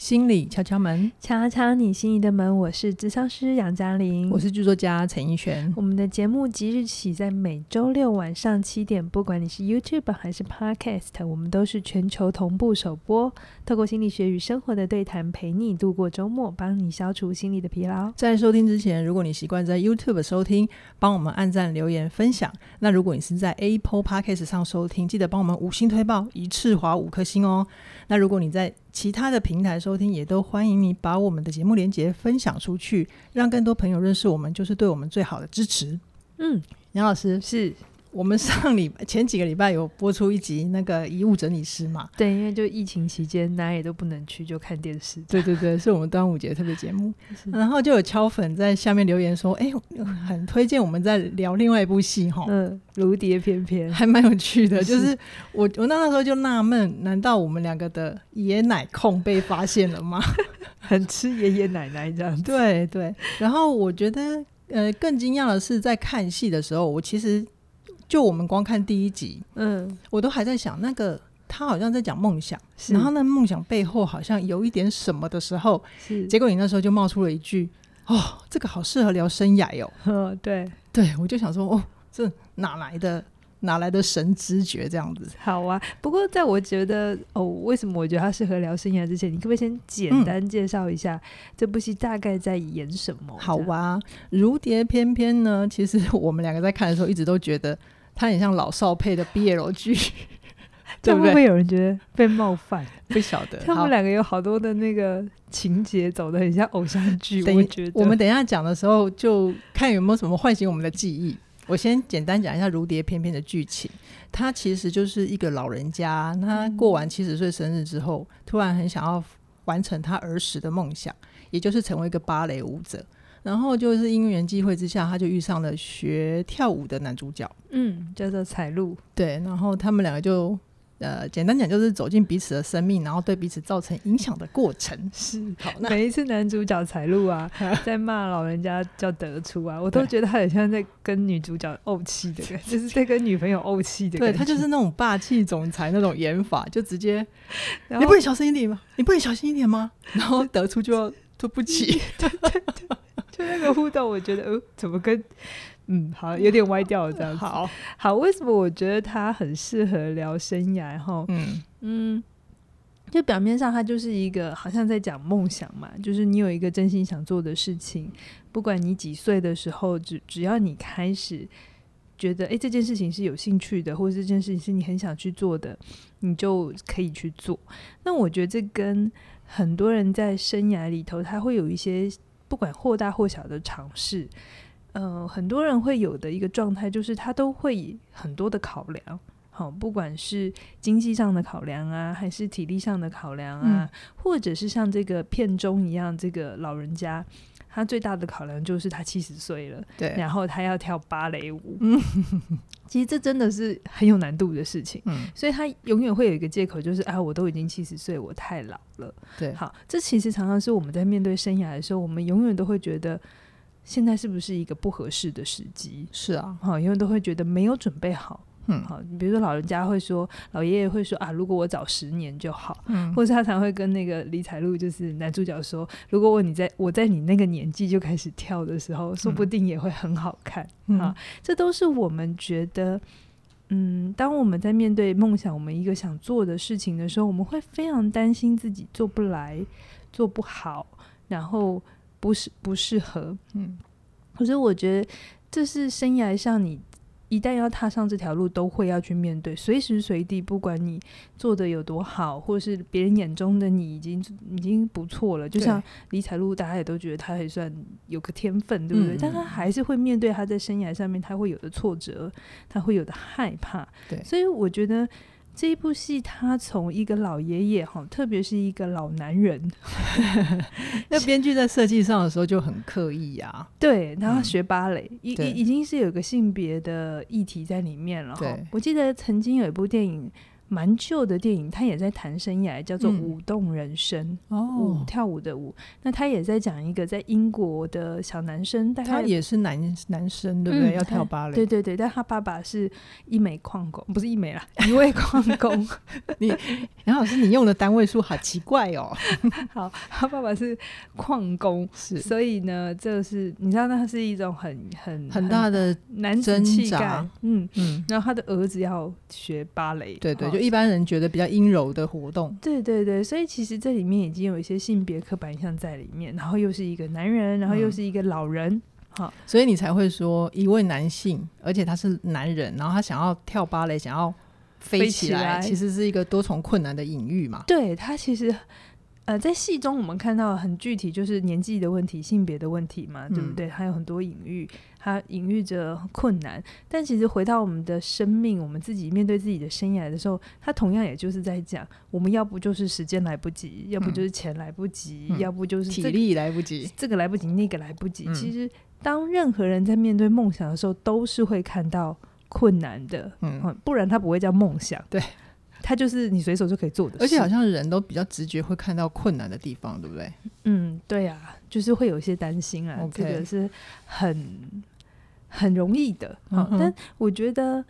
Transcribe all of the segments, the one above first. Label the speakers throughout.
Speaker 1: 心理敲敲门，
Speaker 2: 敲敲你心仪的门。我是智商师杨嘉玲，
Speaker 1: 我是剧作家陈奕璇。
Speaker 2: 我们的节目即日起在每周六晚上七点，不管你是 YouTube 还是 Podcast，我们都是全球同步首播。透过心理学与生活的对谈，陪你度过周末，帮你消除心理的疲劳。
Speaker 1: 在收听之前，如果你习惯在 YouTube 收听，帮我们按赞、留言、分享。那如果你是在 Apple Podcast 上收听，记得帮我们五星推报，一次划五颗星哦。那如果你在其他的平台收听，也都欢迎你把我们的节目连接分享出去，让更多朋友认识我们，就是对我们最好的支持。嗯，杨老师是。我们上礼拜前几个礼拜有播出一集那个遗物整理师嘛？
Speaker 2: 对，因为就疫情期间哪也都不能去，就看电视。
Speaker 1: 对对对，是我们端午节特别节目。然后就有敲粉在下面留言说：“哎，很推荐我们在聊另外一部戏哈。”
Speaker 2: 嗯，如蝶翩翩，
Speaker 1: 还蛮有趣的。就是我我那那时候就纳闷，难道我们两个的爷奶控被发现了吗？
Speaker 2: 很吃爷爷奶奶这样子。
Speaker 1: 对对。然后我觉得呃更惊讶的是，在看戏的时候，我其实。就我们光看第一集，嗯，我都还在想那个他好像在讲梦想，然后那梦想背后好像有一点什么的时候，是结果你那时候就冒出了一句，哦，这个好适合聊生涯哟、哦。
Speaker 2: 嗯，对
Speaker 1: 对，我就想说，哦，这哪来的哪来的神知觉这样子？
Speaker 2: 好啊，不过在我觉得哦，为什么我觉得他适合聊生涯之前，你可不可以先简单介绍一下、嗯、这部戏大概在演什么？
Speaker 1: 好啊，如蝶翩翩呢，其实我们两个在看的时候一直都觉得。它很像老少配的 BL 剧，
Speaker 2: 会不会有人觉得被冒犯？
Speaker 1: 不晓得。
Speaker 2: 他们两个有好多的那个情节走的很像偶像剧，我觉得。
Speaker 1: 我们等一下讲的时候，就看有没有什么唤醒我们的记忆。我先简单讲一下《如蝶翩翩》的剧情。他其实就是一个老人家，他过完七十岁生日之后，突然很想要完成他儿时的梦想，也就是成为一个芭蕾舞者。然后就是因缘际会之下，他就遇上了学跳舞的男主角，
Speaker 2: 嗯，叫做彩璐。对，
Speaker 1: 然后他们两个就呃，简单讲就是走进彼此的生命，然后对彼此造成影响的过程。
Speaker 2: 是，好，每一次男主角彩路啊，在骂老人家叫得出啊，我都觉得他很像在跟女主角怄气的就是在跟女朋友怄气的。
Speaker 1: 对，他就是那种霸气总裁那种演法，就直接，你不能小声一点吗？你不能小心一点吗？然后得出就 要对不起。对对对。
Speaker 2: 就那个互动，我觉得，呃，怎么跟，嗯，好，有点歪掉了这样子。好，好，为什么我觉得他很适合聊生涯？哈，嗯嗯，就表面上他就是一个好像在讲梦想嘛，就是你有一个真心想做的事情，不管你几岁的时候，只只要你开始觉得，哎，这件事情是有兴趣的，或者这件事情是你很想去做的，你就可以去做。那我觉得这跟很多人在生涯里头，他会有一些。不管或大或小的尝试，呃，很多人会有的一个状态，就是他都会以很多的考量，好，不管是经济上的考量啊，还是体力上的考量啊，嗯、或者是像这个片中一样，这个老人家，他最大的考量就是他七十岁了，对，然后他要跳芭蕾舞，嗯。其实这真的是很有难度的事情，嗯，所以他永远会有一个借口，就是啊，我都已经七十岁，我太老了。对，好，这其实常常是我们在面对生涯的时候，我们永远都会觉得，现在是不是一个不合适的时机？
Speaker 1: 是啊，
Speaker 2: 好，永远都会觉得没有准备好。嗯，好，你比如说老人家会说，老爷爷会说啊，如果我早十年就好，嗯，或者他常会跟那个李彩璐，就是男主角说，如果我你在我在你那个年纪就开始跳的时候，说不定也会很好看，嗯，啊，这都是我们觉得，嗯，当我们在面对梦想，我们一个想做的事情的时候，我们会非常担心自己做不来，做不好，然后不是不适合，嗯，可是我觉得这是生涯上你。一旦要踏上这条路，都会要去面对，随时随地，不管你做的有多好，或是别人眼中的你已经已经不错了。就像李彩璐，大家也都觉得她还算有个天分，对不对？嗯、但她还是会面对她在生涯上面她会有的挫折，她会有的害怕。对，所以我觉得。这一部戏，他从一个老爷爷哈，特别是一个老男人，
Speaker 1: 那编剧在设计上的时候就很刻意呀、啊。
Speaker 2: 对，然后学芭蕾，已、已已经是有个性别的议题在里面了。哈，我记得曾经有一部电影蛮旧的电影，他也在谈生涯，叫做《舞动人生》
Speaker 1: 哦、
Speaker 2: 嗯，跳舞的舞。那他也在讲一个在英国的小男生，大概
Speaker 1: 他也是男男生，对不对？嗯、要跳芭蕾，
Speaker 2: 对对对。但他爸爸是一枚矿工，不是一枚啦，一位矿工。
Speaker 1: 你杨老师，你用的单位数好奇怪哦。
Speaker 2: 好，他爸爸是矿工，是，所以呢，这是你知道，那是一种很很
Speaker 1: 很大的
Speaker 2: 男子气概。嗯嗯。然后他的儿子要学芭蕾，
Speaker 1: 对对，就。一般人觉得比较阴柔的活动，
Speaker 2: 对对对，所以其实这里面已经有一些性别刻板印象在里面，然后又是一个男人，然后又是一个老人，好、嗯，
Speaker 1: 所以你才会说一位男性，而且他是男人，然后他想要跳芭蕾，想要飞起来，起来其实是一个多重困难的隐喻嘛。
Speaker 2: 对，他其实。呃，在戏中我们看到很具体，就是年纪的问题、性别的问题嘛，对不对？还有很多隐喻，它隐喻着困难。但其实回到我们的生命，我们自己面对自己的生涯的时候，它同样也就是在讲，我们要不就是时间来不及，要不就是钱来不及，嗯、要不就是、这个、
Speaker 1: 体力来不及，
Speaker 2: 这个来不及，那个来不及。嗯、其实，当任何人在面对梦想的时候，都是会看到困难的，嗯，不然他不会叫梦想，
Speaker 1: 对。
Speaker 2: 它就是你随手就可以做的事，
Speaker 1: 而且好像人都比较直觉会看到困难的地方，对不对？
Speaker 2: 嗯，对啊，就是会有一些担心啊，Okay. 这个是很很容易的。嗯，但我觉得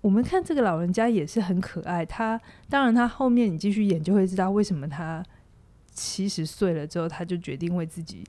Speaker 2: 我们看这个老人家也是很可爱。他当然，他后面你继续演就会知道为什么他七十岁了之后，他就决定为自己。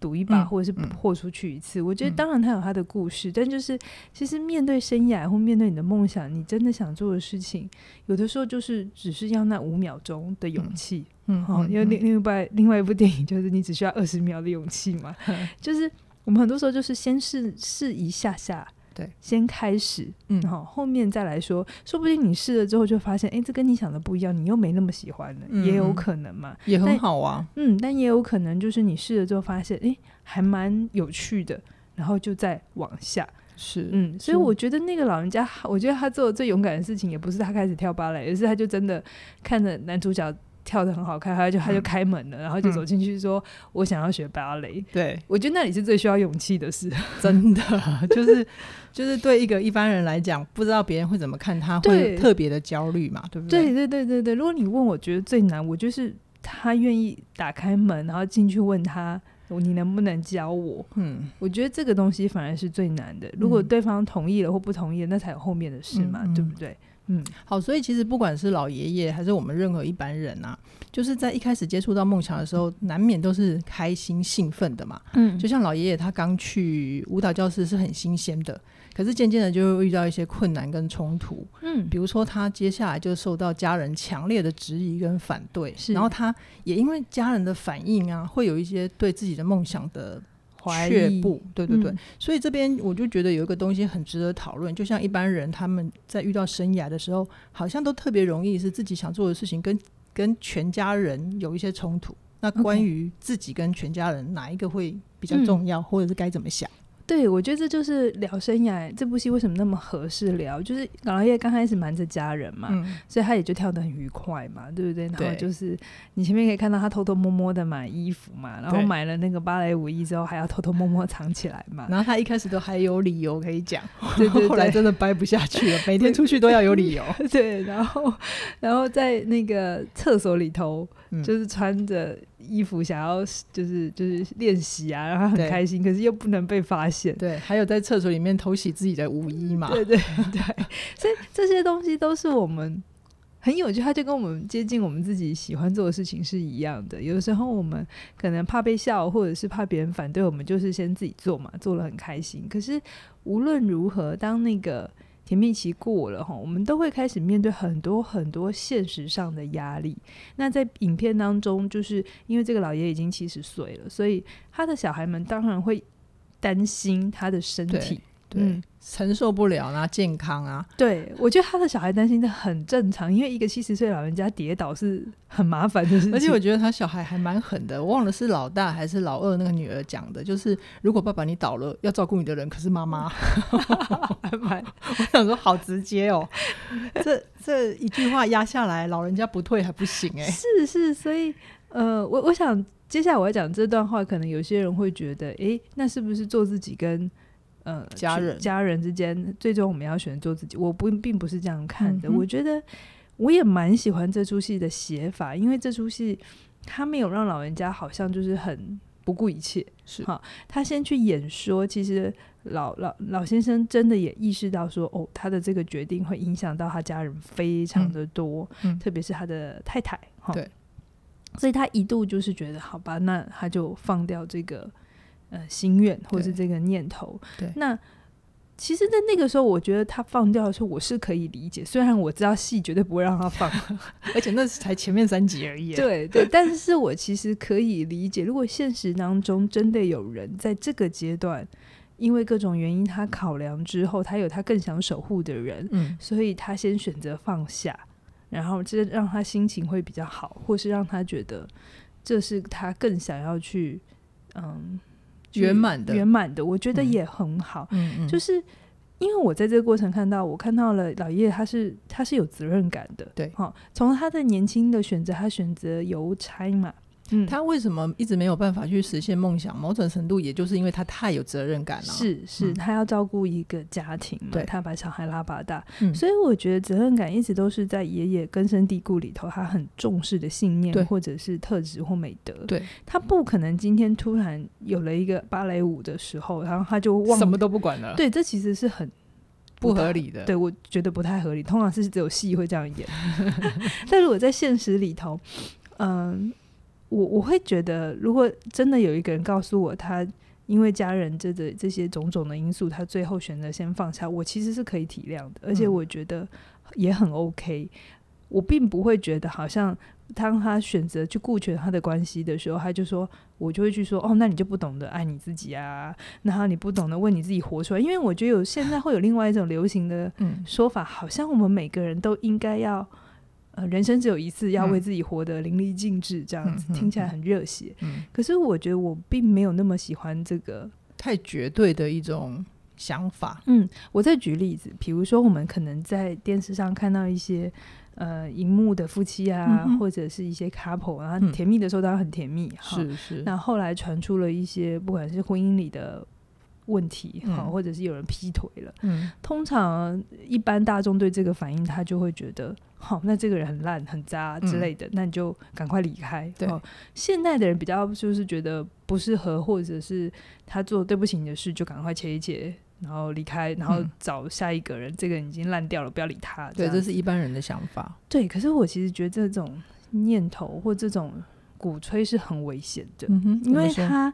Speaker 2: 赌一把，或者是豁出去一次，嗯、我觉得当然他有他的故事，嗯、但就是其实面对生涯或面对你的梦想，你真的想做的事情，有的时候就是只是要那五秒钟的勇气。嗯，好，因为另另外另外一部电影就是你只需要二十秒的勇气嘛，嗯、就是我们很多时候就是先试试一下下。对，先开始，嗯，好，后面再来说，说不定你试了之后就发现，哎、欸，这跟你想的不一样，你又没那么喜欢了，嗯、也有可能嘛，
Speaker 1: 也很好啊，
Speaker 2: 嗯，但也有可能就是你试了之后发现，哎、欸，还蛮有趣的，然后就再往下，
Speaker 1: 是，
Speaker 2: 嗯，所以我觉得那个老人家，我觉得他做的最勇敢的事情，也不是他开始跳芭蕾，而是他就真的看着男主角。跳的很好看，他就他就开门了，嗯、然后就走进去说：“嗯、我想要学芭蕾。”对，我觉得那里是最需要勇气的事，
Speaker 1: 真的就是就是对一个一般人来讲，不知道别人会怎么看他，会特别的焦虑嘛，对不对？
Speaker 2: 对对对对对。如果你问我觉得最难，我就是他愿意打开门，然后进去问他：“你能不能教我？”嗯，我觉得这个东西反而是最难的。如果对方同意了或不同意了，那才有后面的事嘛，嗯、对不对？嗯，
Speaker 1: 好，所以其实不管是老爷爷还是我们任何一般人啊，就是在一开始接触到梦想的时候，难免都是开心兴奋的嘛。嗯，就像老爷爷他刚去舞蹈教室是很新鲜的，可是渐渐的就会遇到一些困难跟冲突。嗯，比如说他接下来就受到家人强烈的质疑跟反对，是然后他也因为家人的反应啊，会有一些对自己的梦想的。却步，对对对，嗯、所以这边我就觉得有一个东西很值得讨论，就像一般人他们在遇到生涯的时候，好像都特别容易是自己想做的事情跟跟全家人有一些冲突。那关于自己跟全家人哪一个会比较重要，嗯、或者是该怎么想？
Speaker 2: 对，我觉得这就是聊生涯这部戏为什么那么合适聊，就是老爷爷刚开始瞒着家人嘛，嗯、所以他也就跳得很愉快嘛，对不对？然后就是你前面可以看到他偷偷摸摸的买衣服嘛，然后买了那个芭蕾舞衣之后还要偷偷摸摸藏起来嘛，
Speaker 1: 然后他一开始都还有理由可以讲，对，对 对，后来真的掰不下去了，每天出去都要有理由，
Speaker 2: 对，然后然后在那个厕所里头。就是穿着衣服想要就是就是练习啊，然后很开心，可是又不能被发现。
Speaker 1: 对，还有在厕所里面偷洗自己的舞衣嘛。
Speaker 2: 对对对，所以这些东西都是我们很有趣，它就跟我们接近我们自己喜欢做的事情是一样的。有的时候我们可能怕被笑，或者是怕别人反对，我们就是先自己做嘛，做了很开心。可是无论如何，当那个。甜蜜期过了哈，我们都会开始面对很多很多现实上的压力。那在影片当中，就是因为这个老爷爷已经七十岁了，所以他的小孩们当然会担心他的身体。
Speaker 1: 对，嗯、承受不了啊，健康啊。
Speaker 2: 对，我觉得他的小孩担心的很正常，因为一个七十岁老人家跌倒是很麻烦的事情。
Speaker 1: 而且我觉得他小孩还蛮狠的，我忘了是老大还是老二那个女儿讲的，就是如果爸爸你倒了，要照顾你的人可是妈妈。还蛮，我想说好直接哦，这这一句话压下来，老人家不退还不行哎、欸。
Speaker 2: 是是，所以呃，我我想接下来我要讲这段话，可能有些人会觉得，哎，那是不是做自己跟？呃，
Speaker 1: 家人。
Speaker 2: 家人之间，最终我们要选择做自己。我不并不是这样看的。嗯、我觉得我也蛮喜欢这出戏的写法，因为这出戏他没有让老人家好像就是很不顾一切，
Speaker 1: 是。
Speaker 2: 哈，他先去演说，其实老老老先生真的也意识到说，哦，他的这个决定会影响到他家人非常的多，
Speaker 1: 嗯，
Speaker 2: 特别是他的太太，哈，
Speaker 1: 对，
Speaker 2: 所以他一度就是觉得，好吧，那他就放掉这个呃心愿或是这个念头，
Speaker 1: 对，
Speaker 2: 那。其实，在那个时候，我觉得他放掉的时候，我是可以理解。虽然我知道戏绝对不会让他放，
Speaker 1: 而且那才前面三集而已。
Speaker 2: 对对，但是我其实可以理解，如果现实当中真的有人在这个阶段，因为各种原因，他考量之后，他有他更想守护的人，
Speaker 1: 嗯，所
Speaker 2: 以他先选择放下，然后这让他心情会比较好，或是让他觉得这是他更想要去，嗯。
Speaker 1: 圆满的，
Speaker 2: 圆满的，我觉得也很好。
Speaker 1: 嗯嗯，
Speaker 2: 就是因为我在这个过程看到，我看到了老爷爷，他是他是有责任感的。
Speaker 1: 对，
Speaker 2: 哈，从他的年轻的选择，他选择邮差嘛。嗯，
Speaker 1: 他为什么一直没有办法去实现梦想？某种程度，也就是因为他太有责任感了。
Speaker 2: 是是，他要照顾一个家庭嘛，
Speaker 1: 对，
Speaker 2: 他把小孩拉拔大，
Speaker 1: 嗯，
Speaker 2: 所以我觉得责任感一直都是在爷爷根深蒂固里头，他很重视的信念，或者是特质或美德。
Speaker 1: 对，
Speaker 2: 他不可能今天突然有了一个芭蕾舞的时候，然后他就忘
Speaker 1: 什么都不管了。
Speaker 2: 对，这其实是很
Speaker 1: 不合理的。
Speaker 2: 对，我觉得不太合理。通常是只有戏会这样演，但如果在现实里头，嗯。我我会觉得，如果真的有一个人告诉我，他因为家人这的这些种种的因素，他最后选择先放下，我其实是可以体谅的，而且我觉得也很 OK。我并不会觉得好像当他选择去顾全他的关系的时候，他就说，我就会去说，哦，那你就不懂得爱你自己啊，然后你不懂得为你自己活出来。因为我觉得有现在会有另外一种流行的说法，好像我们每个人都应该要。呃，人生只有一次，要为自己活得淋漓尽致，这样子、嗯、听起来很热血、
Speaker 1: 嗯。
Speaker 2: 可是我觉得我并没有那么喜欢这个
Speaker 1: 太绝对的一种想法。
Speaker 2: 嗯，我再举例子，比如说我们可能在电视上看到一些呃荧幕的夫妻啊、嗯，或者是一些 couple，然后甜蜜的时候当然很甜蜜，
Speaker 1: 是、嗯、是。
Speaker 2: 那，后来传出了一些不管是婚姻里的问题，好、嗯，或者是有人劈腿了，
Speaker 1: 嗯，
Speaker 2: 通常一般大众对这个反应，他就会觉得。好，那这个人很烂、很渣之类的，嗯、那你就赶快离开。
Speaker 1: 对，
Speaker 2: 现代的人比较就是觉得不适合，或者是他做对不起你的事，就赶快切一切，然后离开，然后找下一个人。嗯、这个人已经烂掉了，不要理他。
Speaker 1: 对，这是一般人的想法。
Speaker 2: 对，可是我其实觉得这种念头或这种鼓吹是很危险的，
Speaker 1: 嗯、
Speaker 2: 因为他。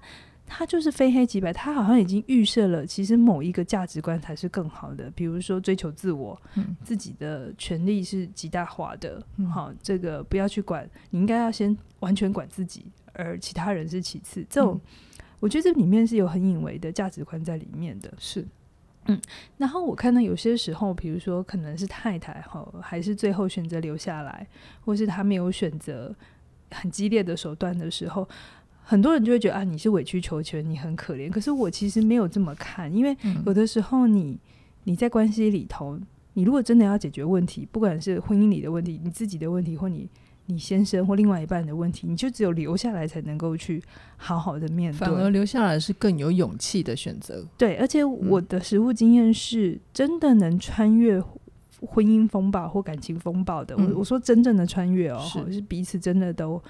Speaker 2: 他就是非黑即白，他好像已经预设了，其实某一个价值观才是更好的，比如说追求自我，
Speaker 1: 嗯、
Speaker 2: 自己的权利是极大化的，
Speaker 1: 嗯、
Speaker 2: 好，这个不要去管，你应该要先完全管自己，而其他人是其次。这种，嗯、我觉得这里面是有很隐微的价值观在里面的，
Speaker 1: 是，
Speaker 2: 嗯。然后我看到有些时候，比如说可能是太太哈，还是最后选择留下来，或是他没有选择很激烈的手段的时候。很多人就会觉得啊，你是委曲求全，你很可怜。可是我其实没有这么看，因为有的时候你你在关系里头，你如果真的要解决问题，不管是婚姻里的问题、你自己的问题，或你你先生或另外一半的问题，你就只有留下来才能够去好好的面对。
Speaker 1: 反而留下来是更有勇气的选择。
Speaker 2: 对，而且我的实务经验是，真的能穿越婚姻风暴或感情风暴的。嗯、我我说真正的穿越哦，是，是彼此真的都。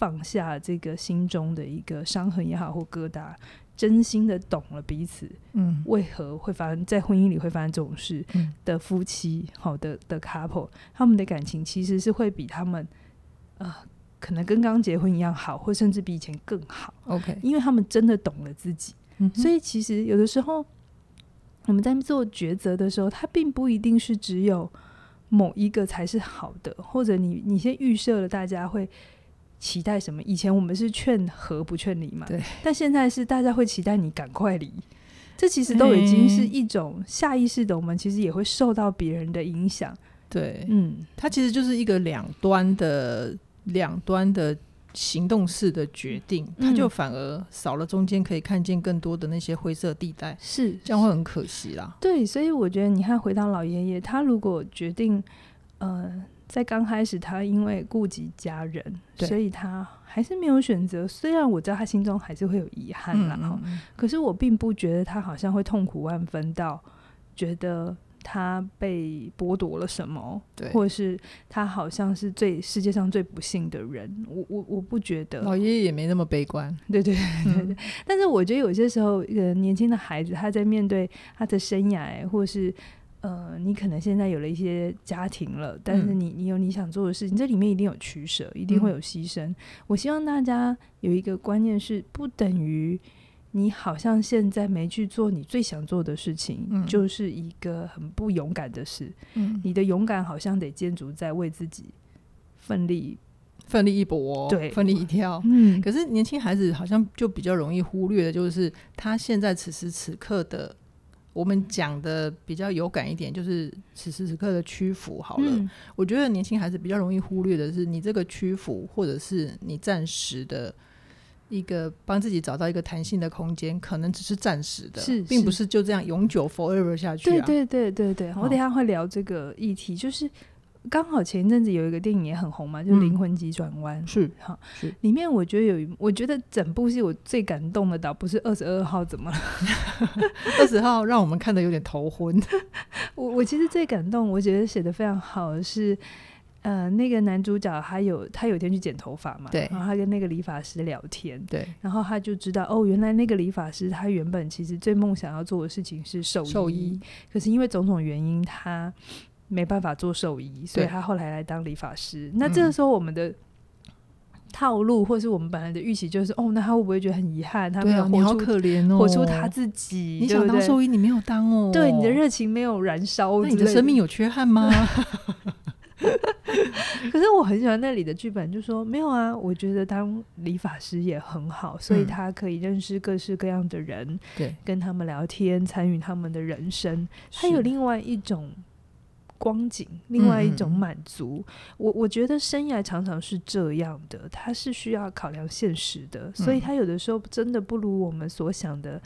Speaker 2: 放下这个心中的一个伤痕也好，或疙瘩，真心的懂了彼此，
Speaker 1: 嗯，
Speaker 2: 为何会发生在婚姻里会发生这种事的夫妻，好的的 couple，他们的感情其实是会比他们呃，可能跟刚结婚一样好，或甚至比以前更好。
Speaker 1: OK，
Speaker 2: 因为他们真的懂了自己，
Speaker 1: 嗯，
Speaker 2: 所以其实有的时候我们在做抉择的时候，它并不一定是只有某一个才是好的，或者你你先预设了大家会。期待什么？以前我们是劝和不劝离嘛，
Speaker 1: 对。
Speaker 2: 但现在是大家会期待你赶快离，这其实都已经是一种下意识的。我们其实也会受到别人的影响。
Speaker 1: 对，
Speaker 2: 嗯，
Speaker 1: 它其实就是一个两端的两端的行动式的决定，它就反而少了中间可以看见更多的那些灰色地带，
Speaker 2: 是
Speaker 1: 这样会很可惜啦。
Speaker 2: 对，所以我觉得你看，回到老爷爷，他如果决定，呃。在刚开始，他因为顾及家人，所以他还是没有选择。虽然我知道他心中还是会有遗憾啦，嗯嗯嗯，可是我并不觉得他好像会痛苦万分到觉得他被剥夺了什么，
Speaker 1: 对，
Speaker 2: 或者是他好像是最世界上最不幸的人。我我我不觉得，
Speaker 1: 老爷爷也没那么悲观，
Speaker 2: 对对对对对。嗯、但是我觉得有些时候，一个年轻的孩子他在面对他的生涯，或是呃，你可能现在有了一些家庭了，但是你你有你想做的事情，这里面一定有取舍，一定会有牺牲。嗯、我希望大家有一个观念是，不等于。你好像现在没去做你最想做的事情，嗯、就是一个很不勇敢的事。嗯、你的勇敢好像得建筑在为自己奋力、
Speaker 1: 奋力一搏，
Speaker 2: 对，
Speaker 1: 奋力一跳。嗯，可是年轻孩子好像就比较容易忽略的，就是他现在此时此刻的，我们讲的比较有感一点，就是此时此刻的屈服。好了，嗯、我觉得年轻孩子比较容易忽略的是，你这个屈服，或者是你暂时的。一个帮自己找到一个弹性的空间，可能只是暂时的，是，并不是就这样永久 forever 下去啊。
Speaker 2: 对对对对对，我等下会聊这个议题，就是刚好前一阵子有一个电影也很红嘛，就是《灵魂急转弯》。
Speaker 1: 是
Speaker 2: 哈，是里面我觉得有一，我觉得整部戏我最感动的倒不是二十二号怎么了，
Speaker 1: 二十号让我们看的有点头昏。
Speaker 2: 我我其实最感动，我觉得写的非常好的是。呃，那个男主角他有他有一天去剪头发嘛，
Speaker 1: 对，
Speaker 2: 然后他跟那个理发师聊天，
Speaker 1: 对，
Speaker 2: 然后他就知道哦，原来那个理发师他原本其实最梦想要做的事情是兽医，兽医，可是因为种种原因他没办法做兽医，所以他后来来当理发师。那这个时候我们的套路，或是我们本来的预期就是，哦，那他会不会觉得很遗憾？他没有活
Speaker 1: 好可怜哦，
Speaker 2: 活出他自己。
Speaker 1: 你想当兽医，你没有当哦，
Speaker 2: 对，你的热情没有燃烧，
Speaker 1: 那你的生命有缺憾吗？
Speaker 2: 可是我很喜欢那里的剧本，就说没有啊，我觉得当理发师也很好，所以他可以认识各式各样的人，对、嗯，跟他们聊天，参与他们的人生，他有另外一种光景，另外一种满足。嗯、我我觉得生涯常常是这样的，它是需要考量现实的，所以它有的时候真的不如我们所想的。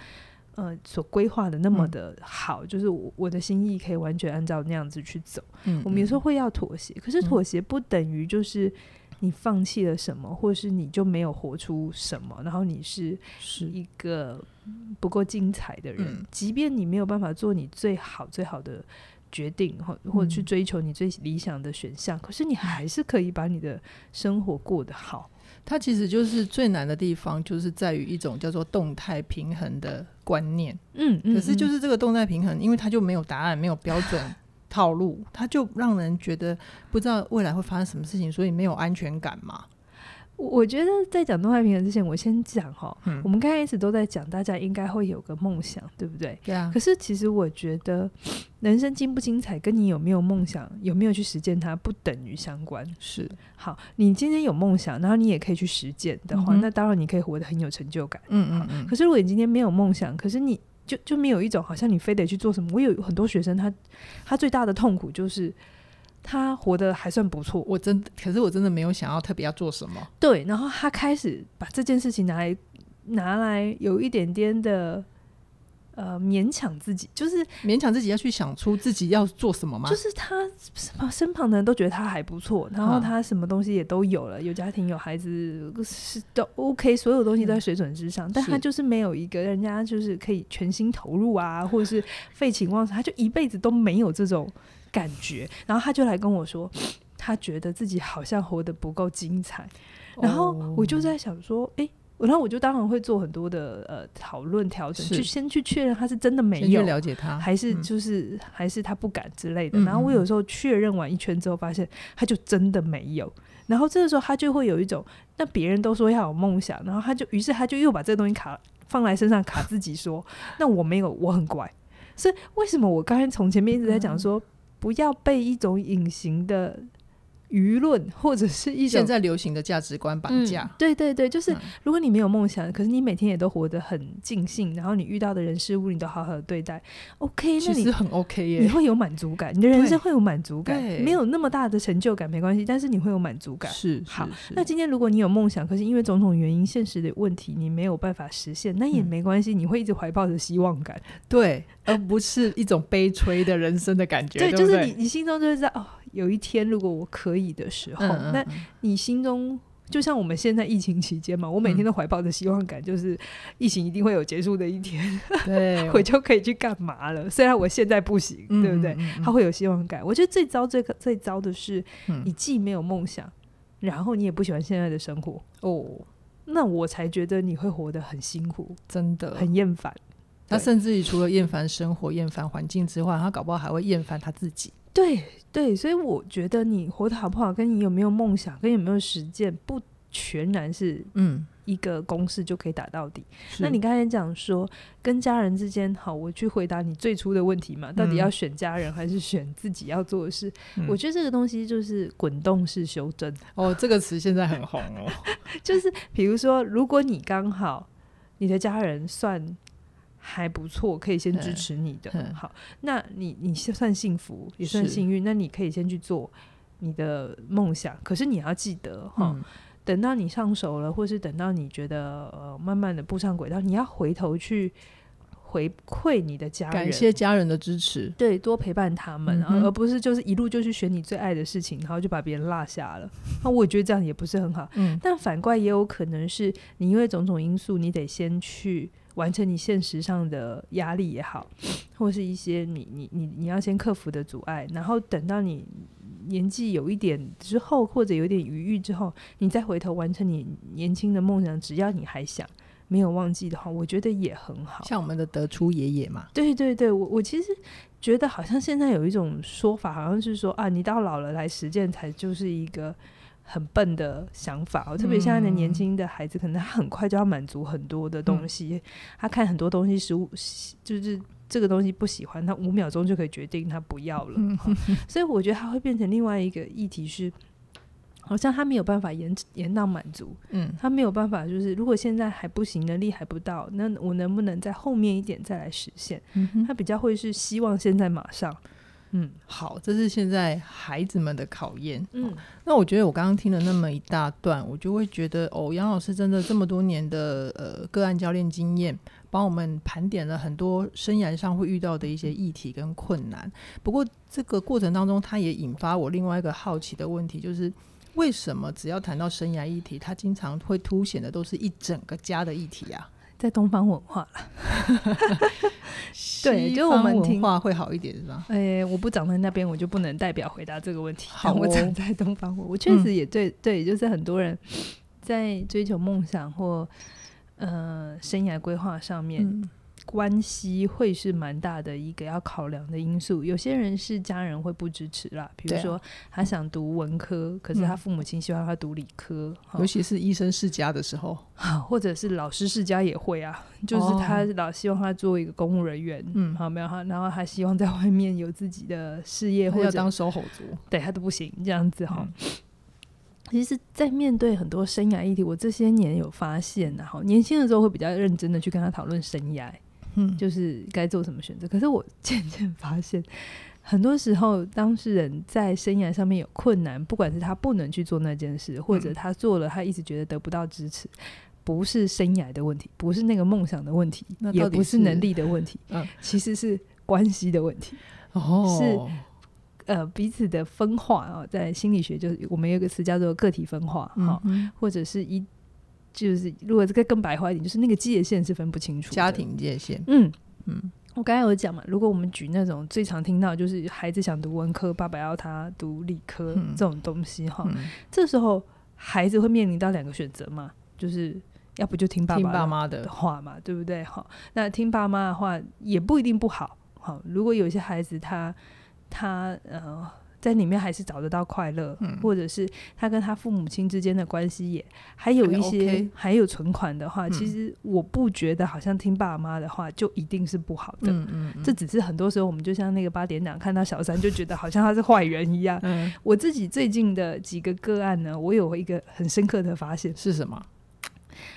Speaker 2: 呃，所规划的那么的好，嗯、就是我我的心意可以完全按照那样子去走。嗯，我们有时候会要妥协，可是妥协不等于就是你放弃了什么，嗯、或是你就没有活出什么，然后你是是一个不够精彩的人。嗯、即便你没有办法做你最好最好的决定，或或者去追求你最理想的选项，嗯、可是你还是可以把你的生活过得好。
Speaker 1: 它其实就是最难的地方，就是在于一种叫做动态平衡的观念。嗯，嗯，可是就是这个动态平衡，因为它就没有答案，没有标准 套路，它就让人觉得不知道未来会发生什么事情，所以没有安全感嘛。
Speaker 2: 我觉得在讲动态平衡之前，我先讲哈，嗯、我们刚开始都在讲，大家应该会有个梦想，对不对？
Speaker 1: 对啊。
Speaker 2: 可是其实我觉得，人生精不精彩，跟你有没有梦想，有没有去实践它，不等于相关。
Speaker 1: 是。
Speaker 2: 好，你今天有梦想，然后你也可以去实践的话，嗯、那当然你可以活得很有成就感。嗯嗯嗯。可是如果你今天没有梦想，可是你就就没有一种好像你非得去做什么。我有很多学生他，他他最大的痛苦就是。他活得还算不错，
Speaker 1: 我真，可是我真的没有想要特别要做什么。
Speaker 2: 对，然后他开始把这件事情拿来拿来有一点点的呃勉强自己，就是
Speaker 1: 勉强自己要去想出自己要做什么吗？
Speaker 2: 就是他身旁的人都觉得他还不错，然后他什么东西也都有了，有家庭有孩子是都 OK，所有东西都在水准之上，嗯、但他就是没有一个人家就是可以全心投入啊，或者是废寝忘食，他就一辈子都没有这种。感觉，然后他就来跟我说，他觉得自己好像活得不够精彩，然后我就在想说，哎，然后我就当然会做很多的呃讨论调整，去先去确认他是真的没有
Speaker 1: 了解他，
Speaker 2: 还是就是还是他不敢之类的。然后我有时候确认完一圈之后，发现他就真的没有。然后这个时候他就会有一种，那别人都说要有梦想，然后他就于是他就又把这个东西卡放在身上卡自己说，那我没有，我很乖。所以为什么我刚才从前面一直在讲说？不要被一种隐形的舆论或者是一种
Speaker 1: 现在流行的价值观绑架。
Speaker 2: 嗯。对对对，就是如果你没有梦想，可是你每天也都活得很尽兴，然后你遇到的人事物你都好好的对待，OK，那你
Speaker 1: 很 OK 耶，
Speaker 2: 你会有满足感，你的人生会有满足感，没有那么大的成就感没关系，但是你会有满足感。
Speaker 1: 是，
Speaker 2: 好。那今天如果你有梦想，可是因为种种原因、现实的问题，你没有办法实现，那也没关系，你会一直怀抱着希望感。
Speaker 1: 对。而不是一种悲催的人生的感觉，对，
Speaker 2: 就是你，你心中就会知道，哦，有一天如果我可以的时候，那你心中就像我们现在疫情期间嘛，我每天都怀抱着希望感，就是疫情一定会有结束的一天，对，我就可以去干嘛了。虽然我现在不行，嗯、对不对？他会有希望感。我觉得最糟、最最糟的是，你既没有梦想，然后你也不喜欢现在的生活哦，那我才觉得你会活得很辛苦，
Speaker 1: 真的
Speaker 2: 很厌烦。
Speaker 1: 他甚至于除了厌烦生活、厌烦环境之外，他搞不好还会厌烦他自己。
Speaker 2: 对对，所以我觉得你活得好不好，跟你有没有梦想，跟有没有实践，不全然是嗯一个公式就可以打到底。嗯、那你刚才讲说跟家人之间，好，我去回答你最初的问题嘛，到底要选家人还是选自己要做的事？嗯、我觉得这个东西就是滚动式修正。
Speaker 1: 哦，这个词现在很红哦，
Speaker 2: 就是比如说，如果你刚好你的家人算。还不错，可以先支持你的。嗯、好，那你你算幸福，也算幸运。那你可以先去做你的梦想。可是你要记得哈、嗯，等到你上手了，或是等到你觉得呃慢慢的步上轨道，你要回头去回馈你的家人，
Speaker 1: 感谢家人的支持，
Speaker 2: 对，多陪伴他们，嗯、而不是就是一路就去选你最爱的事情，然后就把别人落下了。那我也觉得这样也不是很好。嗯，但反过来也有可能是你因为种种因素，你得先去。完成你现实上的压力也好，或是一些你你你你要先克服的阻碍，然后等到你年纪有一点之后，或者有点余裕之后，你再回头完成你年轻的梦想。只要你还想没有忘记的话，我觉得也很好。
Speaker 1: 像我们的德出爷爷嘛，
Speaker 2: 对对对，我我其实觉得好像现在有一种说法，好像是说啊，你到老了来实践才就是一个。很笨的想法，特别现在的年轻的孩子，可能他很快就要满足很多的东西。嗯、他看很多东西，食物就是这个东西不喜欢，他五秒钟就可以决定他不要了。嗯、所以我觉得他会变成另外一个议题是，好像他没有办法延延到满足。嗯，他没有办法，就是如果现在还不行，能力还不到，那我能不能在后面一点再来实现？嗯、他比较会是希望现在马上。
Speaker 1: 嗯，好，这是现在孩子们的考验。嗯、哦，那我觉得我刚刚听了那么一大段，我就会觉得哦，杨老师真的这么多年的呃个案教练经验，帮我们盘点了很多生涯上会遇到的一些议题跟困难。不过这个过程当中，他也引发我另外一个好奇的问题，就是为什么只要谈到生涯议题，他经常会凸显的都是一整个家的议题啊？
Speaker 2: 在东方文化了，
Speaker 1: 对，就我们文化会好一点是吧？
Speaker 2: 哎、欸，我不长在那边，我就不能代表回答这个问题。好、哦，我长在东方，我确实也对、嗯、对，就是很多人在追求梦想或呃生涯规划上面。嗯关系会是蛮大的一个要考量的因素。有些人是家人会不支持啦，比如说他想读文科，可是他父母亲希望他读理科，
Speaker 1: 嗯、尤其是医生世家的时候，
Speaker 2: 或者是老师世家也会啊，就是他老希望他做一个公务人员，嗯，好没有哈，然后他希望在外面有自己的事业，或者
Speaker 1: 当守候族，
Speaker 2: 对他都不行这样子哈。嗯、其实，在面对很多生涯议题，我这些年有发现，然后年轻的时候会比较认真的去跟他讨论生涯。嗯，就是该做什么选择。可是我渐渐发现，很多时候当事人在生涯上面有困难，不管是他不能去做那件事，或者他做了，他一直觉得得不到支持，不是生涯的问题，不是那个梦想的问题，也不是能力的问题，嗯，其实是关系的问题。哦，是呃彼此的分化啊，在心理学就是我们有个词叫做个体分化哈，或者是一。就是，如果这个更白话一点，就是那个界限是分不清楚。
Speaker 1: 家庭界限，
Speaker 2: 嗯嗯，我刚才有讲嘛，如果我们举那种最常听到，就是孩子想读文科，爸爸要他读理科、嗯、这种东西哈，嗯、这时候孩子会面临到两个选择嘛，就是要不就听爸爸妈的话嘛，对不对？哈，那听爸妈的话也不一定不好。好，如果有些孩子他他呃。在里面还是找得到快乐，嗯、或者是他跟他父母亲之间的关系也还有一些还，有存款的话，嗯、其实我不觉得好像听爸妈的话就一定是不好的。嗯嗯嗯，这只是很多时候我们就像那个八点档看到小三就觉得好像他是坏人一样。嗯、我自己最近的几个个案呢，我有一个很深刻的发现。
Speaker 1: 是什么？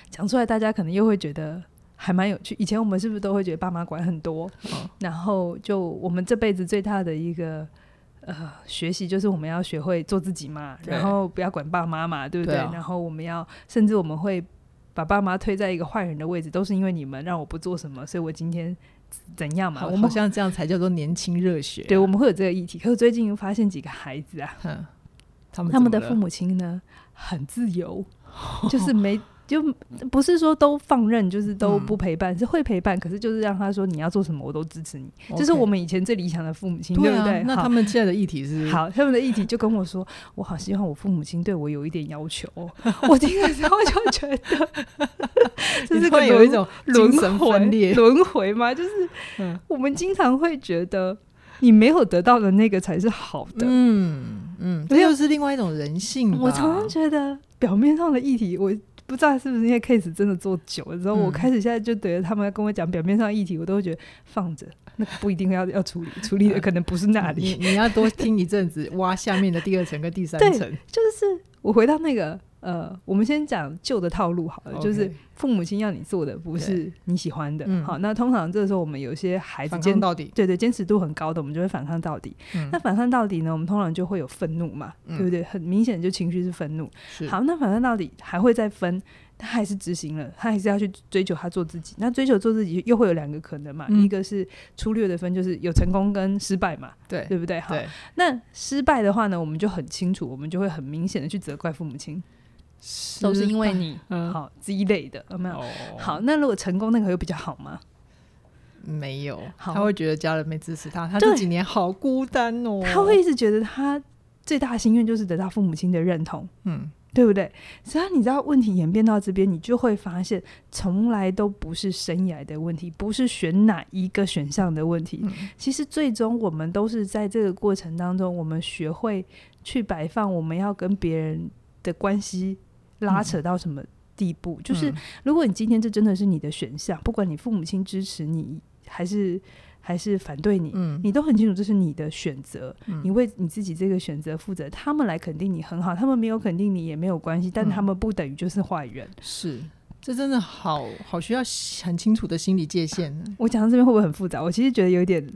Speaker 2: 讲出来大家可能又会觉得还蛮有趣。以前我们是不是都会觉得爸妈管很多？嗯、然后就我们这辈子最大的一个。呃，学习就是我们要学会做自己嘛，然后不要管爸妈嘛，对不对？对啊、然后我们要，甚至我们会把爸妈推在一个坏人的位置，都是因为你们让我不做什么，所以我今天怎样嘛？我们
Speaker 1: 好像这样才叫做年轻热血、啊。
Speaker 2: 对，我们会有这个议题。可是最近又发现几个孩子啊，他们他们的父母亲呢，很自由，就是没。就不是说都放任，就是都不陪伴，嗯、是会陪伴，可是就是让他说你要做什么，我都支持你。这、是我们以前最理想的父母亲，对不对？
Speaker 1: 那他们现在的议题是
Speaker 2: 好，他们的议题就跟我说，我好希望我父母亲对我有一点要求。我听了之后就觉得，这是会有一种精神分裂轮回吗？就是我们经常会觉得，你没有得到的那个才是好的。
Speaker 1: 嗯嗯，这又是另外一种人性。
Speaker 2: 我常常觉得表面上的议题，我。不知道是不是因为 case 真的做久了之后，我开始现在就觉得他们跟我讲表面上议题，我都会觉得放着，那不一定要要处理，处理的可能不是那里。
Speaker 1: 你你要多听一阵子，挖下面的第二层跟第三层。
Speaker 2: 就是我回到那个。呃，我们先讲旧的套路好了.就是父母亲要你做的不是你喜欢的。好，那通常这个时候我们有些孩子坚
Speaker 1: 到底，
Speaker 2: 对对，坚持度很高的，我们就会反抗到底。嗯、那反抗到底呢，我们通常就会有愤怒嘛、嗯，对不对？很明显就情绪是愤怒。好，那反抗到底还会再分，他还是执行了，他还是要去追求他做自己。那追求做自己又会有两个可能嘛、嗯，一个是粗略的分，就是有成功跟失败嘛，对对不对？好，那失败的话呢，我们就很清楚，我们就会很明显的去责怪父母亲。都是因为你、嗯、好积累的，有没有、哦？好，那如果成功，那个又比较好吗？
Speaker 1: 没有，他会觉得家人没支持他，他这几年好孤单哦。
Speaker 2: 他会一直觉得他最大的心愿就是得到父母亲的认同，嗯，对不对？所以你知道问题演变到这边，你就会发现，从来都不是生涯的问题，不是选哪一个选项的问题。嗯、其实最终我们都是在这个过程当中，我们学会去摆放我们要跟别人的关系。拉扯到什么地步？嗯、就是如果你今天这真的是你的选项，嗯、不管你父母亲支持你还是还是反对你，嗯，你都很清楚这是你的选择，嗯，你为你自己这个选择负责。他们来肯定你很好，他们没有肯定你也没有关系，但他们不等于就是坏人。
Speaker 1: 是，这真的好好需要很清楚的心理界限。
Speaker 2: 我讲到这边会不会很复杂？我其实觉得有点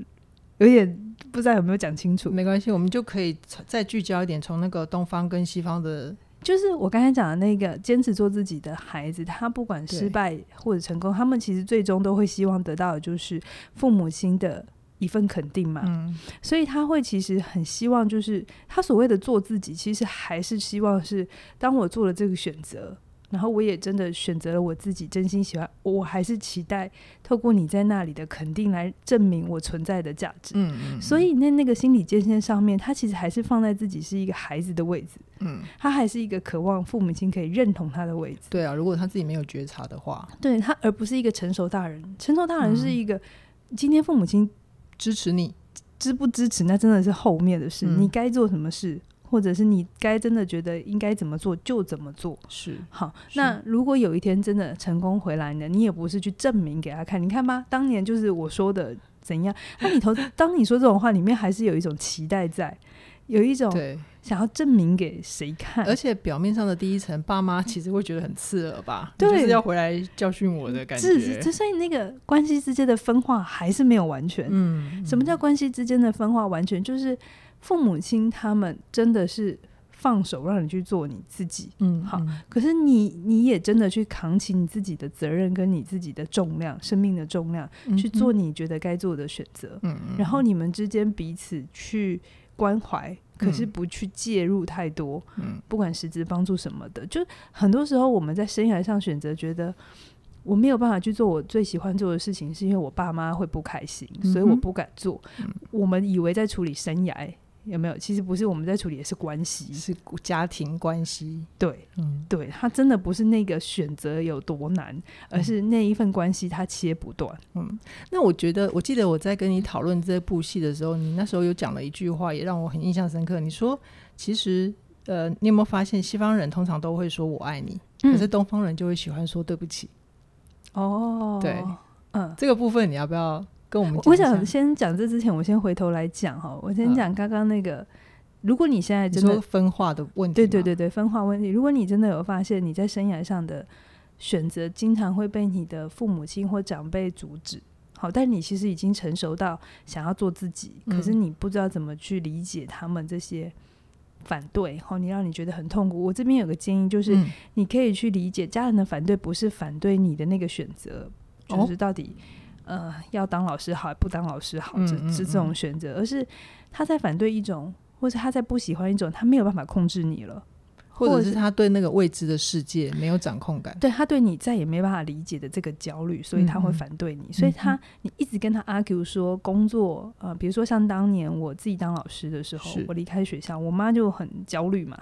Speaker 2: 有点不知道有没有讲清楚。
Speaker 1: 没关系，我们就可以再聚焦一点，从那个东方跟西方的。
Speaker 2: 就是我刚才讲的那个坚持做自己的孩子，他不管失败或者成功，他们其实最终都会希望得到的就是父母亲的一份肯定嘛。嗯，所以他会其实很希望，就是他所谓的做自己，其实还是希望是当我做了这个选择。然后我也真的选择了我自己真心喜欢，我还是期待透过你在那里的肯定来证明我存在的价值。嗯嗯。所以那那个心理界限上面，他其实还是放在自己是一个孩子的位置。嗯。他还是一个渴望父母亲可以认同他的位置。
Speaker 1: 对啊，如果他自己没有觉察的话，
Speaker 2: 对他而不是一个成熟大人。成熟大人是一个，今天父母亲
Speaker 1: 支持你，
Speaker 2: 支不支持那真的是后面的事。嗯。你该做什么事？或者是你该真的觉得应该怎么做就怎么做，是好。那如果有一天真的成功回来呢？你也不是去证明给他看，你看吧，当年就是我说的怎样。那里头，当你说这种话，里面还是有一种期待在，有一种想要证明给谁看。
Speaker 1: 而且表面上的第一层，爸妈其实会觉得很刺耳吧？对，就是要回来教训我的感觉。
Speaker 2: 是，所以那个关系之间的分化还是没有完全。嗯，什么叫关系之间的分化完全？就是。父母亲他们真的是放手让你去做你自己，嗯，好。可是你你也真的去扛起你自己的责任跟你自己的重量，生命的重量，嗯，去做你觉得该做的选择。嗯，然后你们之间彼此去关怀，可是不去介入太多。嗯，不管实质帮助什么的，就很多时候我们在生涯上选择，觉得我没有办法去做我最喜欢做的事情，是因为我爸妈会不开心，所以我不敢做。嗯，我们以为在处理生涯。有没有？其实不是我们在处理的是关系，
Speaker 1: 是家庭关系。
Speaker 2: 对，嗯，对，他真的不是那个选择有多难，而是那一份关系他切不断。
Speaker 1: 嗯，那我觉得，我记得我在跟你讨论这部戏的时候，你那时候有讲了一句话，也让我很印象深刻。你说，其实，呃，你有没有发现，西方人通常都会说我爱你，可是东方人就会喜欢说对不起。哦，对，嗯，这个部分你要不要？跟我们，
Speaker 2: 我想先讲这之前，我先回头来讲哈。我先讲刚刚那个、嗯，如果你现在真的
Speaker 1: 分化的问题，
Speaker 2: 对对对对，分化问题。如果你真的有发现你在生涯上的选择，经常会被你的父母亲或长辈阻止，好，但你其实已经成熟到想要做自己，可是你不知道怎么去理解他们这些反对，好，你让你觉得很痛苦。我这边有个建议，就是你可以去理解家人的反对，不是反对你的那个选择，就是到底。呃，要当老师好，不当老师好，这、嗯嗯嗯、这种选择，而是他在反对一种，或者他在不喜欢一种，他没有办法控制你了，
Speaker 1: 或者是他对那个未知的世界没有掌控感，
Speaker 2: 对他对你再也没办法理解的这个焦虑，所以他会反对你。嗯、所以他你一直跟他 argue 说工作，呃，比如说像当年我自己当老师的时候，我离开学校，我妈就很焦虑嘛，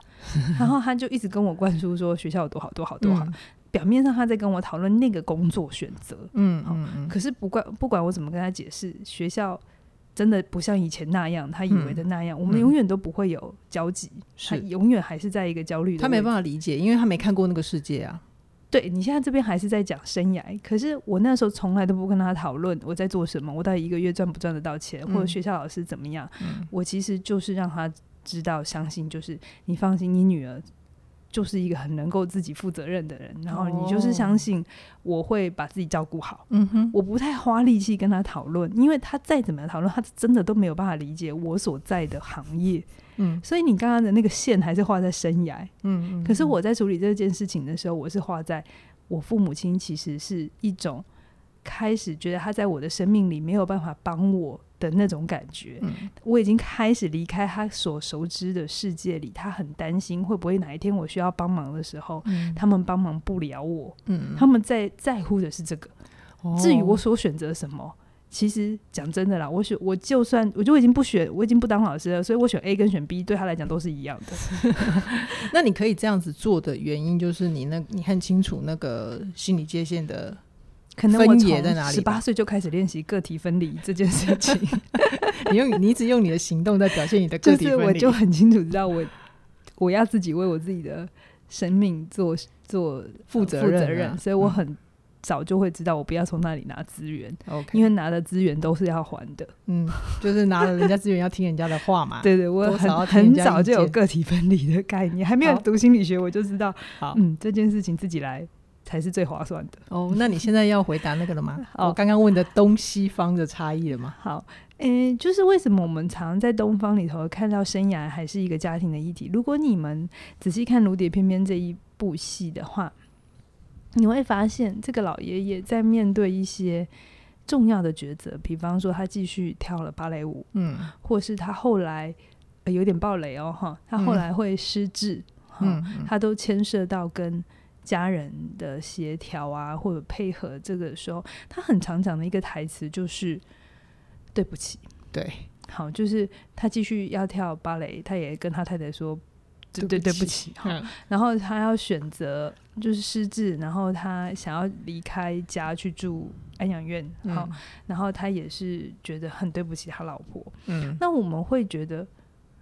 Speaker 2: 然后他就一直跟我灌输说学校有多好多好多好。嗯表面上他在跟我讨论那个工作选择，嗯，嗯，嗯，可是不管不管我怎么跟他解释，学校真的不像以前那样，他以为的那样，嗯、我们永远都不会有交集，嗯、他永远还是在一个焦虑，他
Speaker 1: 没办法理解，因为他没看过那个世界啊。
Speaker 2: 对，你现在这边还是在讲生涯，可是我那时候从来都不跟他讨论我在做什么，我到底一个月赚不赚得到钱，嗯、或者学校老师怎么样，嗯、我其实就是让他知道，相信就是你放心，你女儿。就是一个很能够自己负责任的人，然后你就是相信我会把自己照顾好。嗯哼，我不太花力气跟他讨论，因为他再怎么样讨论，他真的都没有办法理解我所在的行业。嗯，所以你刚刚的那个线还是画在生涯。嗯，可是我在处理这件事情的时候，我是画在我父母亲其实是一种开始觉得他在我的生命里没有办法帮我。的那种感觉，嗯、我已经开始离开他所熟知的世界里，他很担心会不会哪一天我需要帮忙的时候，嗯、他们帮忙不了我。嗯、他们在在乎的是这个。哦、至于我所选择什么，其实讲真的啦，我选我就算我就已经不选，我已经不当老师了，所以我选 A 跟选 B 对他来讲都是一样的。
Speaker 1: 那你可以这样子做的原因，就是你那你很清楚那个心理界限的。
Speaker 2: 可能我从十八岁就开始练习个体分离这件事情。
Speaker 1: 你用你一直用你的行动在表现你的个体分离，
Speaker 2: 我就很清楚知道我我要自己为我自己的生命做做负责任，责任啊、所以我很早就会知道我不要从那里拿资源。因为拿的资源都是要还的。嗯，
Speaker 1: 就是拿了人家资源要听人家的话嘛。
Speaker 2: 对，对对，我很很早就有个体分离的概念，还没有读心理学我就知道，好嗯，这件事情自己来。才是最划算的
Speaker 1: 哦。那你现在要回答那个了吗？我刚刚问的东西方的差异了吗？
Speaker 2: 好，嗯、欸，就是为什么我们常在东方里头看到生涯还是一个家庭的议题？如果你们仔细看《如蝶翩翩》这一部戏的话，你会发现这个老爷爷在面对一些重要的抉择，比方说他继续跳了芭蕾舞，嗯，或是他后来、呃、有点暴雷哦，哈，他后来会失智，嗯，他都牵涉到跟。家人的协调啊，或者配合，这个时候他很常讲的一个台词就是“对不起”。
Speaker 1: 对，
Speaker 2: 好，就是他继续要跳芭蕾，他也跟他太太说“对对对不起”。好，然后他要选择就是失智，然后他想要离开家去住安养院。好，嗯、然后他也是觉得很对不起他老婆。嗯，那我们会觉得。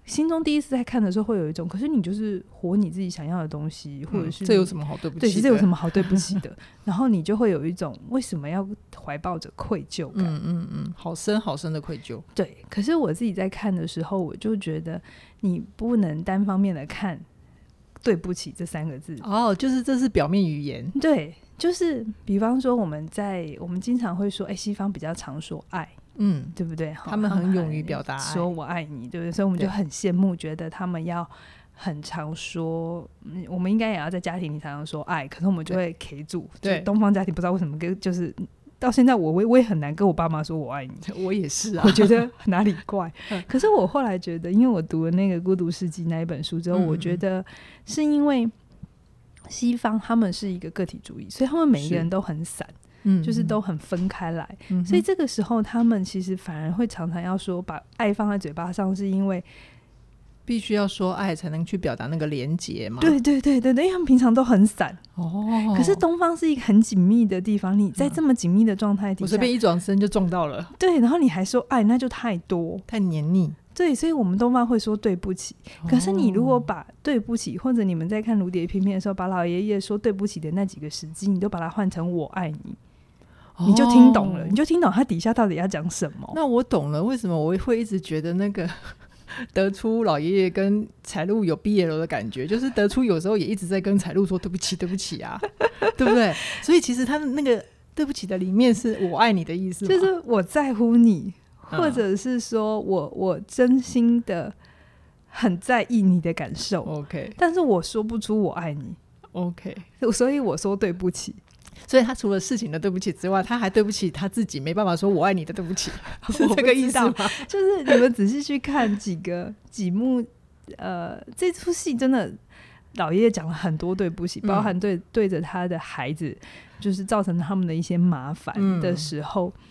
Speaker 2: 心中第一次在看的时候，会有一种，可是你就是活你自己想要的东西，或者是、
Speaker 1: 嗯、这有什么好对不起？
Speaker 2: 对，这有什么好对不起的？然后你就会有一种为什么要怀抱着愧疚感？
Speaker 1: 嗯嗯嗯，好深好深的愧疚。
Speaker 2: 对，可是我自己在看的时候，我就觉得你不能单方面的看“对不起”这三个字。
Speaker 1: 哦，就是这是表面语言。
Speaker 2: 对，就是比方说我们在我们经常会说，哎，西方比较常说爱。嗯，对不对？
Speaker 1: 他们很勇于表达，
Speaker 2: 说我爱你，对不对？所以我们就很羡慕，觉得他们要很常说，嗯，我们应该也要在家庭里常常说爱，可是我们就会 K 住。对，东方家庭不知道为什么跟就是到现在，我我我也很难跟我爸妈说我爱你。
Speaker 1: 我也是啊，
Speaker 2: 我觉得哪里怪。可是我后来觉得，因为我读了那个《孤独世纪》那一本书之后，我觉得是因为西方他们是一个个体主义，所以他们每一个人都很散。嗯，就是都很分开来，嗯、所以这个时候他们其实反而会常常要说把爱放在嘴巴上，是因为
Speaker 1: 必须要说爱才能去表达那个连结嘛。
Speaker 2: 对对对对，因为他们平常都很散哦。可是东方是一个很紧密的地方，你在这么紧密的状态底下，
Speaker 1: 我随便一转身就撞到了。
Speaker 2: 对，然后你还说爱，那就太多
Speaker 1: 太黏腻。
Speaker 2: 对，所以我们东方会说对不起。可是你如果把对不起，或者你们在看《如蝶翩翩》的时候，把老爷爷说对不起的那几个时机，你都把它换成我爱你。你就听懂了，哦、你就听懂他底下到底要讲什么。
Speaker 1: 那我懂了，为什么我会一直觉得那个 得出老爷爷跟彩璐有毕业了的感觉？就是得出有时候也一直在跟彩璐说对不起，对不起啊，对不对？所以其实他的那个对不起的里面是我爱你的意思，
Speaker 2: 就是我在乎你，或者是说我我真心的很在意你的感受。
Speaker 1: OK，
Speaker 2: 但是我说不出我爱你。
Speaker 1: OK，
Speaker 2: 所以我说对不起。
Speaker 1: 所以他除了事情的对不起之外，他还对不起他自己，没办法说我爱你的对不起，是这个意思吗？
Speaker 2: 就是你们仔细去看几个几幕，呃，这出戏真的老爷爷讲了很多对不起，包含对对着他的孩子，就是造成他们的一些麻烦的时候。嗯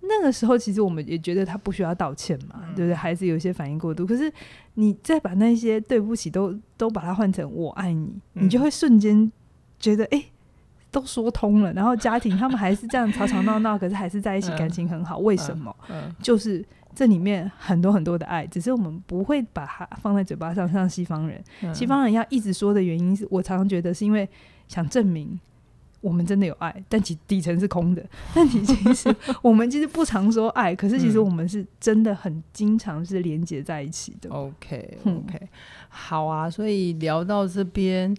Speaker 2: 那个时候，其实我们也觉得他不需要道歉嘛，嗯、对不对？孩子有些反应过度，可是你再把那些对不起都都把它换成我爱你，嗯、你就会瞬间觉得，哎、欸，都说通了。然后家庭他们还是这样吵吵闹闹，可是还是在一起，感情很好。嗯、为什么？就是这里面很多很多的爱，只是我们不会把它放在嘴巴上，像西方人。嗯、西方人要一直说的原因是，我常常觉得是因为想证明。我们真的有爱，但其底层是空的。但你其实，我们其实不常说爱，可是其实我们是真的很经常是连接在一起的。
Speaker 1: OK OK，好啊。所以聊到这边，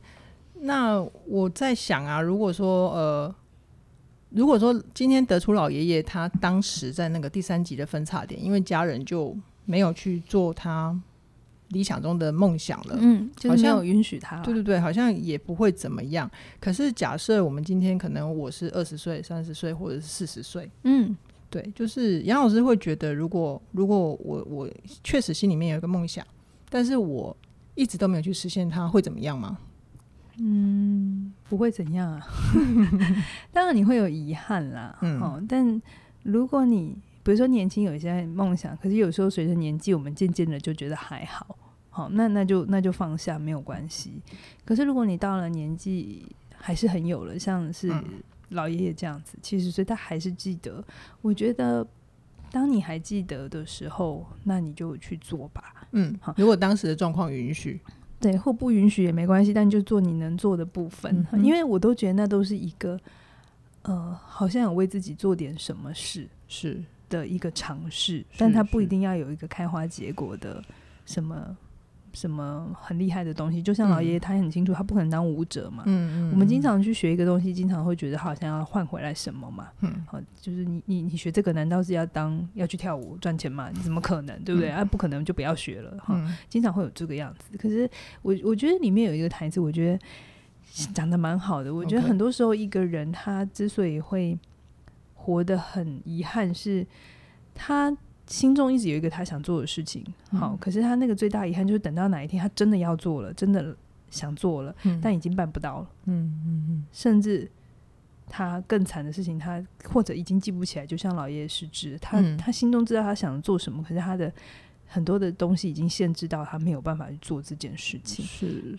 Speaker 1: 那我在想啊，如果说呃，如果说今天德出老爷爷他当时在那个第三集的分叉点，因为家人就没有去做他。理想中的梦想了，
Speaker 2: 嗯，就是没有允许他，
Speaker 1: 对对对，好像也不会怎么样。可是假设我们今天可能我是二十岁、三十岁或者是四十岁，嗯，对，就是杨老师会觉得，如果如果我我确实心里面有一个梦想，但是我一直都没有去实现它，会怎么样吗？
Speaker 2: 嗯，不会怎样啊。当然你会有遗憾啦，嗯，哦，但如果你。比如说年轻有一些梦想，可是有时候随着年纪，我们渐渐的就觉得还好，好，那那就那就放下没有关系。可是如果你到了年纪还是很有了，像是老爷爷这样子，七十岁他还是记得。我觉得当你还记得的时候，那你就去做吧。
Speaker 1: 嗯，好，如果当时的状况允许，
Speaker 2: 对，或不允许也没关系，但就做你能做的部分。嗯，因为我都觉得那都是一个，呃，好像有为自己做点什么事，
Speaker 1: 是。
Speaker 2: 的一个尝试，但它不一定要有一个开花结果的什么什么很厉害的东西。就像老爷爷，他很清楚，他不可能当舞者嘛。嗯嗯。我们经常去学一个东西，经常会觉得好像要换回来什么嘛。嗯。好，就是你你你学这个，难道是要当要去跳舞赚钱吗？你怎么可能，对不对？啊，不可能就不要学了哈。经常会有这个样子。可是我我觉得里面有一个台词，我觉得讲的蛮好的。我觉得很多时候一个人他之所以会。活得很遗憾，是他心中一直有一个他想做的事情，嗯、好，可是他那个最大遗憾就是等到哪一天他真的要做了，真的想做了，嗯、但已经办不到了，嗯嗯嗯，嗯甚至他更惨的事情，他或者已经记不起来，就像老爷爷失智，他、嗯、他心中知道他想做什么，可是他的很多的东西已经限制到他没有办法去做这件事情，
Speaker 1: 是。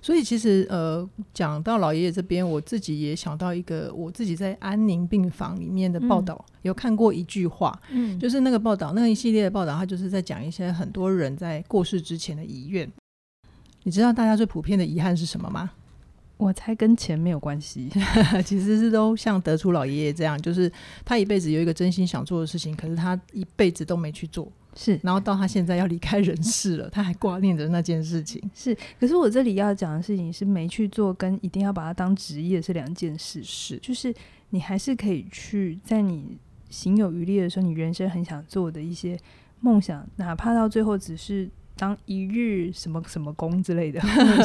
Speaker 1: 所以其实呃，讲到老爷爷这边，我自己也想到一个，我自己在安宁病房里面的报道，嗯、有看过一句话，嗯，就是那个报道，那个一系列的报道，他就是在讲一些很多人在过世之前的遗愿。你知道大家最普遍的遗憾是什么吗？
Speaker 2: 我猜跟钱没有关系，
Speaker 1: 其实是都像德出老爷爷这样，就是他一辈子有一个真心想做的事情，可是他一辈子都没去做。是，然后到他现在要离开人世了，他还挂念着那件事情。
Speaker 2: 是，可是我这里要讲的事情是没去做，跟一定要把它当职业是两件事。
Speaker 1: 是，
Speaker 2: 就是你还是可以去在你行有余力的时候，你人生很想做的一些梦想，哪怕到最后只是。当一日什么什么工之类的，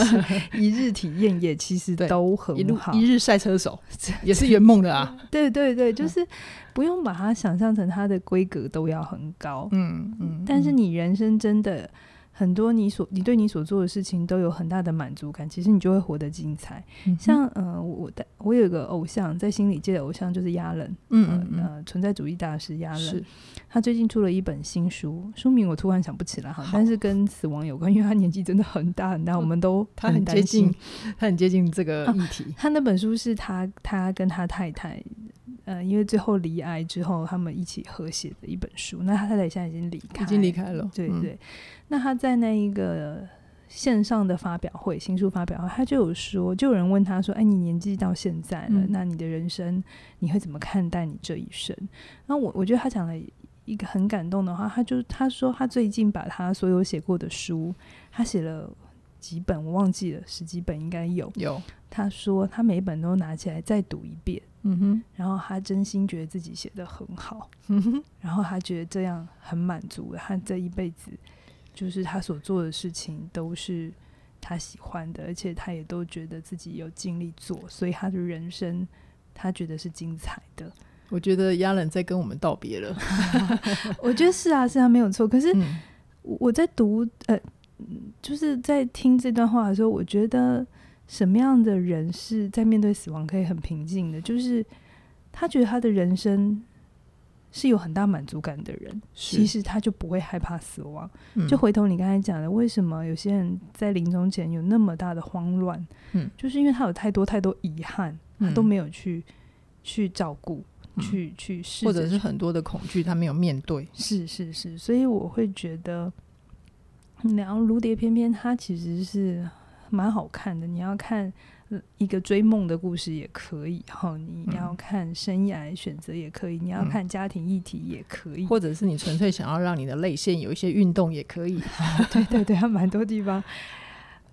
Speaker 2: 一日体验也其实都很好。
Speaker 1: 一日赛车手 也是圆梦的啊！
Speaker 2: 对对对，就是不用把它想象成它的规格都要很高。嗯嗯，但是你人生真的。很多你所你对你所做的事情都有很大的满足感，其实你就会活得精彩。嗯、像呃，我的我有个偶像，在心理界的偶像就是亚伦，嗯嗯嗯呃，存在主义大师亚伦。他最近出了一本新书，书名我突然想不起来哈，好但是跟死亡有关，因为他年纪真的很大很大，我们都很
Speaker 1: 他很接近，他很接近这个议题。啊、
Speaker 2: 他那本书是他他跟他太太。呃，因为最后离癌之后，他们一起合写的一本书。那他太太现在已经离开，
Speaker 1: 已经离开了。
Speaker 2: 对对。嗯、那他在那一个线上的发表会，新书发表会，他就有说，就有人问他说：“哎，你年纪到现在了，嗯、那你的人生你会怎么看待你这一生？”那我我觉得他讲了一个很感动的话，他就他说他最近把他所有写过的书，他写了几本，我忘记了十几本应该有有。他说他每本都拿起来再读一遍。嗯哼，然后他真心觉得自己写得很好，嗯哼，然后他觉得这样很满足，他这一辈子就是他所做的事情都是他喜欢的，而且他也都觉得自己有尽力做，所以他的人生他觉得是精彩的。
Speaker 1: 我觉得亚伦在跟我们道别了
Speaker 2: 我觉得是啊，是啊，没有错。可是我在读呃。就是在听这段话的时候，我觉得什么样的人是在面对死亡可以很平静的？就是他觉得他的人生是有很大满足感的人，其实他就不会害怕死亡。嗯、就回头你刚才讲的，为什么有些人在临终前有那么大的慌乱？嗯，就是因为他有太多太多遗憾，他都没有去、嗯、去照顾。去去试，
Speaker 1: 或者是很多的恐惧，他没有面对。
Speaker 2: 是是是，所以我会觉得，然后《如蝶翩翩》它其实是蛮好看的。你要看一个追梦的故事也可以，哈，你要看生涯选择也可以，你要看家庭议题也可以，
Speaker 1: 或者是你纯粹想要让你的泪腺有一些运动也可以。
Speaker 2: 对对对，还蛮多地方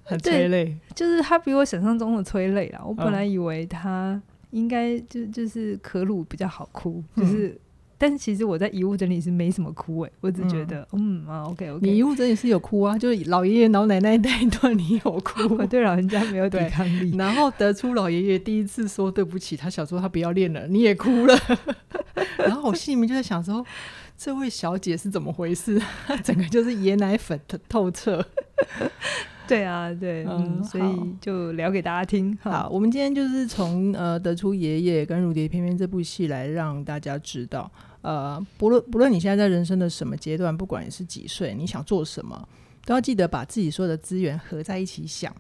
Speaker 1: 很催泪，
Speaker 2: 就是它比我想象中的催泪啦。我本来以为它。应该就就是可鲁比较好哭，嗯、就是，但是其实我在遗物整理是没什么哭诶、欸，我只觉得嗯，嗯啊，OK OK，
Speaker 1: 你遗物整理是有哭啊，就是老爷爷老奶奶那一段你有哭，
Speaker 2: 我对老人家没有抵抗力，
Speaker 1: 然后得出老爷爷第一次说对不起，他想说他不要练了，你也哭了，然后我心里面就在想说，这位小姐是怎么回事？整个就是爷奶粉透彻。
Speaker 2: 对啊，对，嗯，所以就聊给大家听。
Speaker 1: 好，好，我们今天就是从呃得出爷爷跟如蝶翩翩这部戏来让大家知道，呃，不论不论你现在在人生的什么阶段，不管你是几岁，你想做什么，都要记得把自己所有的资源合在一起想。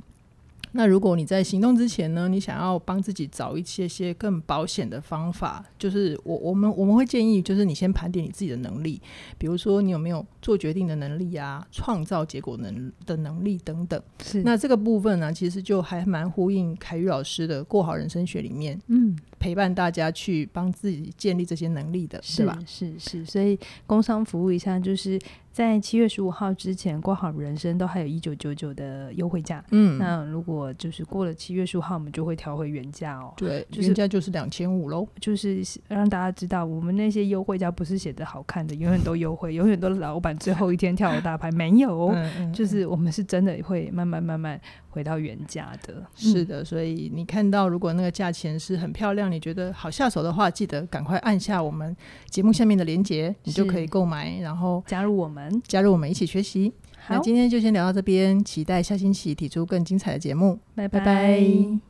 Speaker 1: 那如果你在行动之前呢，你想要帮自己找一些些更保险的方法，就是我我们我们会建议，就是你先盘点你自己的能力，比如说你有没有做决定的能力啊，创造结果能的能力等等。是，那这个部分呢，其实就还蛮呼应凯宇老师的过好人生学里面，嗯，陪伴大家去帮自己建立这些能力的，是吧？
Speaker 2: 是是，所以工商服务一下就是。在七月十五号之前过好人生都还有一九九九的优惠价，嗯，那如果就是过了七月十五号，我们就会调回原价哦。
Speaker 1: 对，就是、原价就是两千五喽。
Speaker 2: 就是让大家知道，我们那些优惠价不是写的好看的，永远都优惠，永远都是老板最后一天跳的大牌，没有、哦嗯嗯，就是我们是真的会慢慢慢慢。回到原价的，
Speaker 1: 是的，所以你看到如果那个价钱是很漂亮，你觉得好下手的话，记得赶快按下我们节目下面的链接，你就可以购买，然后
Speaker 2: 加入我们，
Speaker 1: 加入我们一起学习。好，那今天就先聊到这边，期待下星期提出更精彩的节目，
Speaker 2: 拜拜。拜拜。